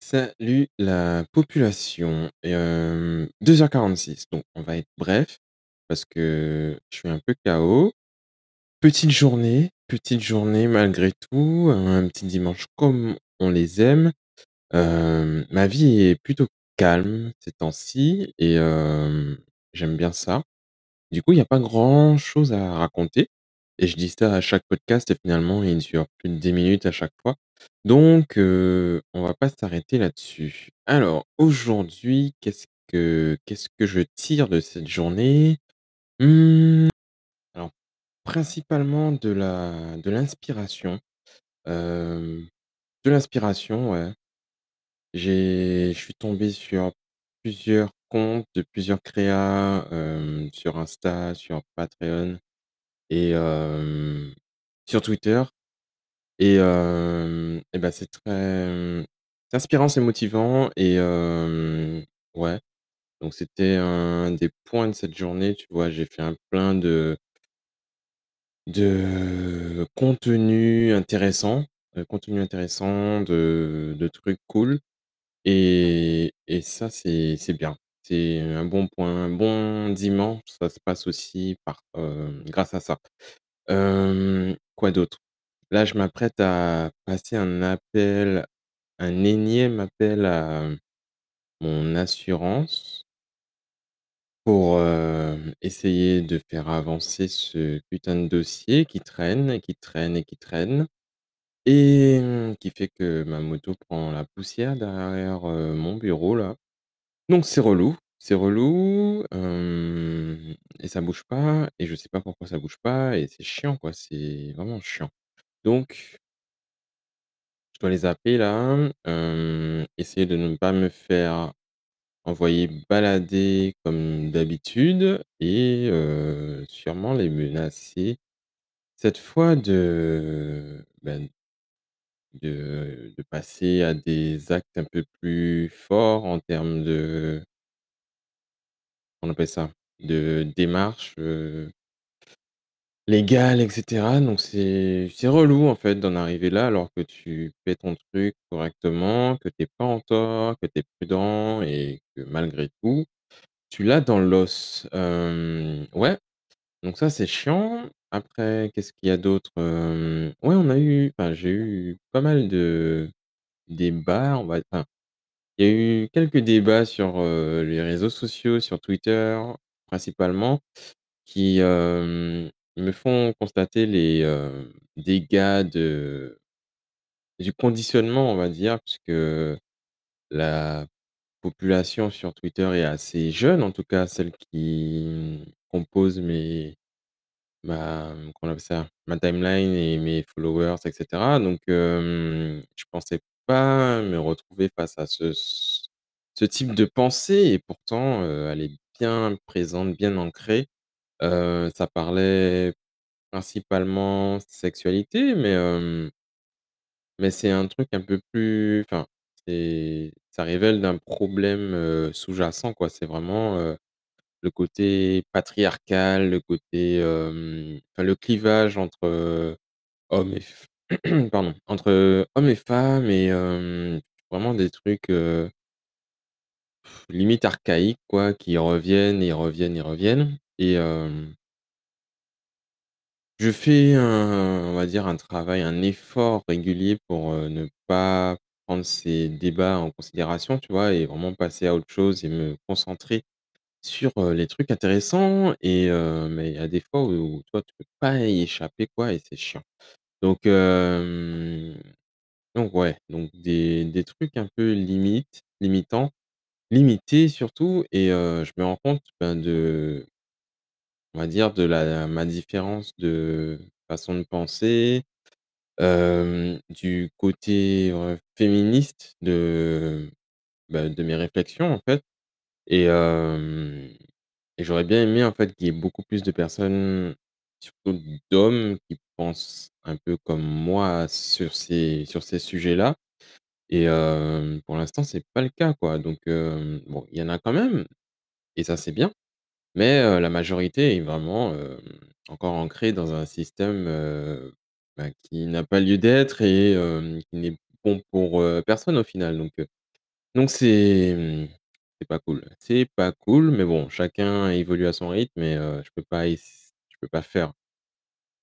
Salut la population. Et hem, 2:46, donc on va être bref parce que je suis un peu KO. Petite journée petite journée malgré tout, un petit dimanche comme on les aime. Hem, ma vie est plutôt calme ces temps-ci et hem, j'aime bien ça. Du coup, il y a pas grand chose à raconter et je dis ça à chaque podcast et finalement il dure plus de 10 minutes à chaque fois. Donc heu, on va pas s'arrêter là-dessus. Alors aujourd'hui, qu'est-ce que qu'est-ce que je tire de cette journée? Mmh, alors principalement de la de l'inspiration, de l'inspiration, ouais. J'ai je suis tombé sur plusieurs comptes de plusieurs créas, sur Insta, sur Patreon et sur Twitter et et bah, c'est très, inspirant, c'est motivant et ouais, donc c'était un des points de cette journée, tu vois? J'ai fait un plein de de contenu intéressant, de contenu intéressant, de de trucs cool et et ça, c'est bien. C'est un bon point, un bon dimanche, ça se passe aussi par, heu, grâce à ça. Quoi d'autre? Là, je m'apprête à passer un appel, un énième appel à mon assurance pour, hem, essayer de faire avancer ce putain de dossier qui traîne et qui traîne et qui traîne et mmh, qui fait que ma moto prend la poussière derrière, heu, mon bureau là. Donc c'est relou, c'est relou, et ça bouge pas et je sais pas pourquoi ça bouge pas et c'est chiant quoi, c'est vraiment chiant. Donc je dois les appeler là, essayer de ne pas me faire envoyer balader comme d'habitude et sûrement les menacer, cette fois de, ben, de passer à des actes un peu plus forts en termes de on appelle ça? De démarches, heu légales et cetera. Donc c'est relou en fait d'en arriver là alors que tu fais ton truc correctement, que tu es pas en tort, que tu es prudent et que malgré tout, tu l'as dans l'os. Ouais, donc ça c'est chiant. Après qu'est-ce qu'il y a d'autre? Hem, ouais on a eu enfin j'ai eu pas mal de débats, on va enfin, il y a eu quelques débats sur, les réseaux sociaux, sur Twitter principalement, qui, me font constater les, dégâts de du conditionnement on va dire, puisque la population sur Twitter est assez jeune, en tout cas celle qui, mmh, compose mes ma comment on appelle ça? Ma timeline et mes followers et cetera. Donc hem, je pensais pas me retrouver face à ce type de pensée et pourtant, elle est bien présente, bien ancrée. Ça parlait principalement sexualité mais mais c'est un truc un peu plus enfin, ça révèle d'un problème, sous-jacent quoi. C'est vraiment, le côté patriarcal, le côté, enfin le clivage entre, hommes et pardon, entre hommes et femmes et vraiment des trucs, limite archaïques quoi, qui reviennent et reviennent et reviennent et je fais un on va dire un travail, un effort régulier pour, ne pas prendre ces débats en considération, tu vois? Et vraiment passer à autre chose et me concentrer sur, les trucs intéressants et mais il y a des fois où toi tu peux pas y échapper quoi et c'est chiant. Donc donc ouais, donc des des trucs un peu limites limitants, limités surtout et je me rends compte, ben, de on va dire de la ma différence de façon de penser, du côté, féministe de, bah, de mes réflexions en fait et j'aurais bien aimé en fait qu'il y ait beaucoup plus de personnes, surtout d'hommes qui pensent un peu comme moi sur ces sur ces sujets-là. Et pour l'instant c'est pas le cas quoi. Donc bon, il y en a quand même et ça c'est bien, mais la majorité est vraiment, encore ancrée dans un système, bah, qui n'a pas lieu d'être et qui n'est bon pour, personne au final. Donc donc c'est, mmh, c'est pas cool. C'est pas cool, mais bon, chacun évolue à son rythme et je peux pas je peux pas faire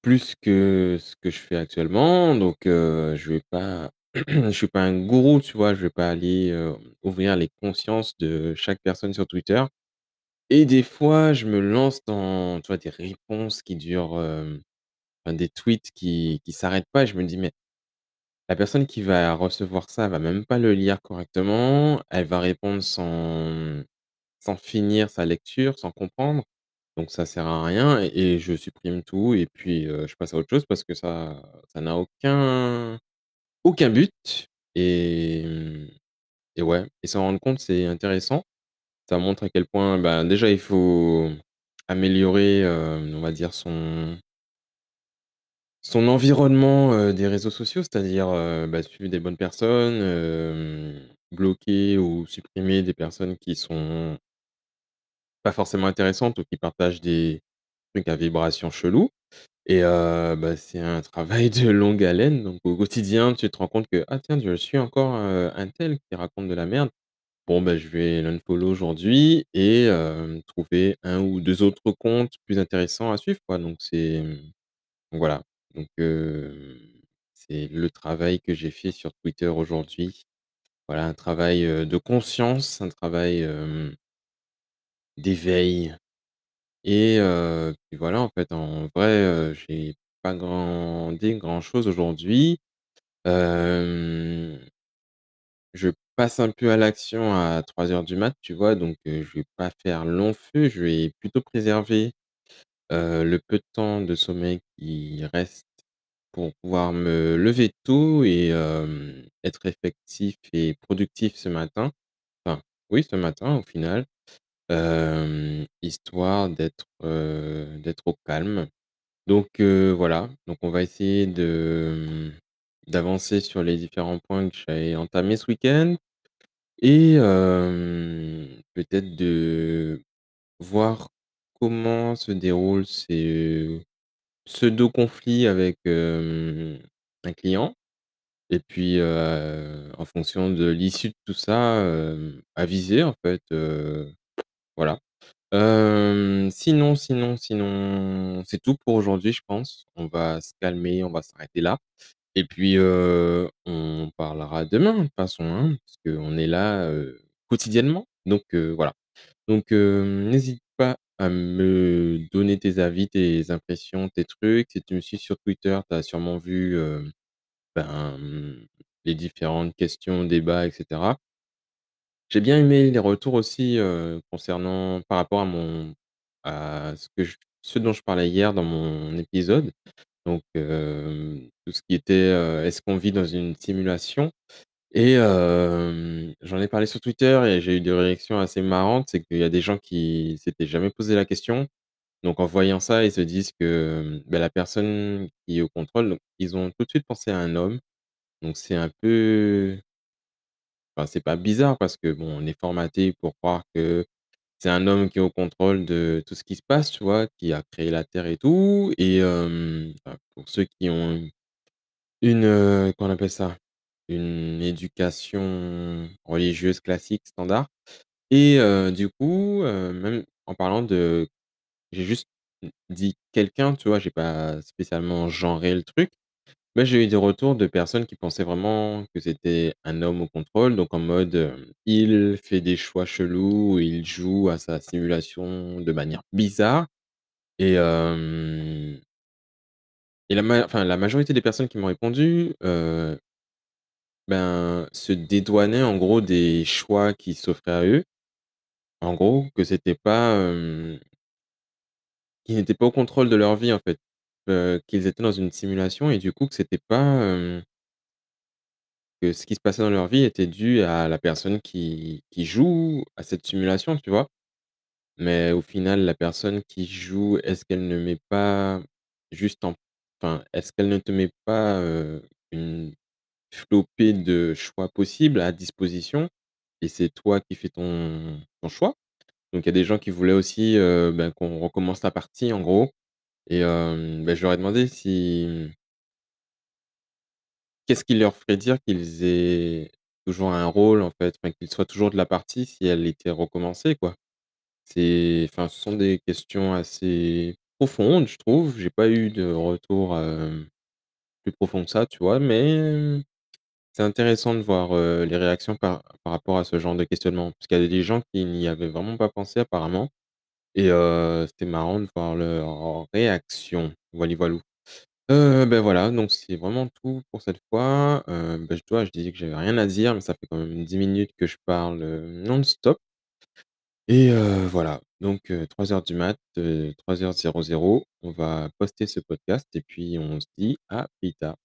plus que ce que je fais actuellement donc je vais pas je suis pas un gourou, tu vois? Je vais pas aller, ouvrir les consciences de chaque personne sur Twitter et des fois, je me lance dans, tu des réponses qui durent, enfin des tweets qui qui s'arrêtent pas et je me dis: «Mais la personne qui va recevoir ça, va même pas le lire correctement, elle va répondre sans, sans finir sa lecture, sans comprendre, donc ça sert à rien» et je supprime tout et puis, heu, je passe à autre chose parce que ça ça n'a aucun aucun but et et ouais et s'en rendre compte, c'est intéressant. Ça montre à quel point, ben, déjà, il faut améliorer, hem, on va dire son son environnement, heu, des réseaux sociaux, c'est-à-dire, heu, bah, suivre des bonnes personnes, hem, bloquer ou supprimer des personnes qui sont pas forcément intéressantes ou qui partagent des trucs à vibration chelou et bah, c'est un travail de longue haleine. Donc au quotidien, tu te rends compte que: «Ah tiens, je suis encore, heu, untel qui raconte de la merde. Bon, bah, je vais l'unfollow aujourd'hui et trouver un ou 2 autres comptes plus intéressants à suivre, quoi», donc c'est, voilà, donc c'est le travail que j'ai fait sur Twitter aujourd'hui. Voilà, un travail, de conscience, un travail, d'éveil et puis voilà, en fait, en vrai, j'ai pas grandi grand-chose aujourd'hui. Je passe un peu à l'action à 03:00 du mat, tu vois? Donc heu, je vais pas faire long feu, je vais plutôt préserver, le peu de temps de sommeil qui reste pour pouvoir me lever tôt et être effectif et productif ce matin. Enfin, oui, ce matin, au final, histoire d'être, au calme. Donc voilà, donc on va essayer mmh, d'avancer sur les différents points que j'avais entamés ce week-end et peut-être de voir comment se déroulent ces pseudo-conflits avec, un client et puis, en fonction de l'issue de tout ça, aviser, en fait, voilà. Sinon, sinon, sinon, c'est tout pour aujourd'hui, je pense. On va se calmer, on va s'arrêter là et puis, on parlera demain, de toute façon, hein, parce qu'on est là, quotidiennement, donc voilà. Donc hem, n'hésite pas à me donner tes avis, tes impressions, tes trucs. Si tu me suis sur Twitter, tu as sûrement vu, heu, ben, les différentes questions, débats et cetera. J'ai bien aimé les retours aussi, heu, concernant par rapport à mon à ce que ce dont je parlais hier dans mon épisode. Donc hem, tout ce qui était, «Est-ce qu'on vit dans une simulation?» Et j'en ai parlé sur Twitter et j'ai eu des réactions assez marrantes. C'est qu'il y a des gens qui s'étaient jamais posé la question. Donc en voyant ça, ils se disent que, bah, la personne qui est au contrôle, ils ont tout de suite pensé à un homme. Donc c'est un peu enfin, c'est pas bizarre parce que bon, on est formaté pour croire que c'est un homme qui est au contrôle de tout ce qui se passe, tu vois? Qui a créé la terre et tout et pour ceux qui ont une une, heu, comment on appelle ça? Une éducation religieuse classique standard et du coup, même en parlant de j'ai juste dit quelqu'un, tu vois? J'ai pas spécialement genré le truc, mais j'ai eu des retours de personnes qui pensaient vraiment que c'était un homme au contrôle, donc en mode, il fait des choix chelous, il joue à sa simulation de manière bizarre et et la la majorité des personnes qui m'ont répondu, ben, se dédouanaient en gros des choix qui s'offraient à eux. En gros, que c'était pas, qu'ils n'étaient pas au contrôle de leur vie, en fait. Qu'ils étaient dans une simulation et du coup que c'était pas, que ce qui se passait dans leur vie était dû à la personne qui qui joue à cette simulation, tu vois? Mais au final, la personne qui joue, est-ce qu'elle ne met pas juste en enfin, est-ce qu'elle ne te met pas, flopée de choix possibles à disposition et c'est toi qui fais ton choix? Donc il y a des gens qui voulaient aussi, ben, qu'on recommence la partie en gros et bah, je leur ai demandé si qu'est-ce qui leur ferait dire qu'ils aient toujours un rôle, en fait, qu'ils soient toujours de la partie si elle était recommencée, quoi? C'est enfin, ce sont des questions assez profondes, je trouve. J'ai pas eu de retour, plus profond que ça, tu vois? Mais c'est intéressant de voir, les réactions par par rapport à ce genre de questionnement. Parce qu'il y a des gens qui n'y avaient vraiment pas pensé apparemment et c'était marrant de voir leur réaction. Voili voilou. Heu, bah, voilà, donc c'est vraiment tout pour cette fois. Bah, je toi, je disais que j'avais rien à dire, mais ça fait quand même 10 minutes que je parle, non-stop et voilà, donc heu, 3:00 du mat, heu, 3:00, on va poster ce podcast et puis on se dit à plus tard.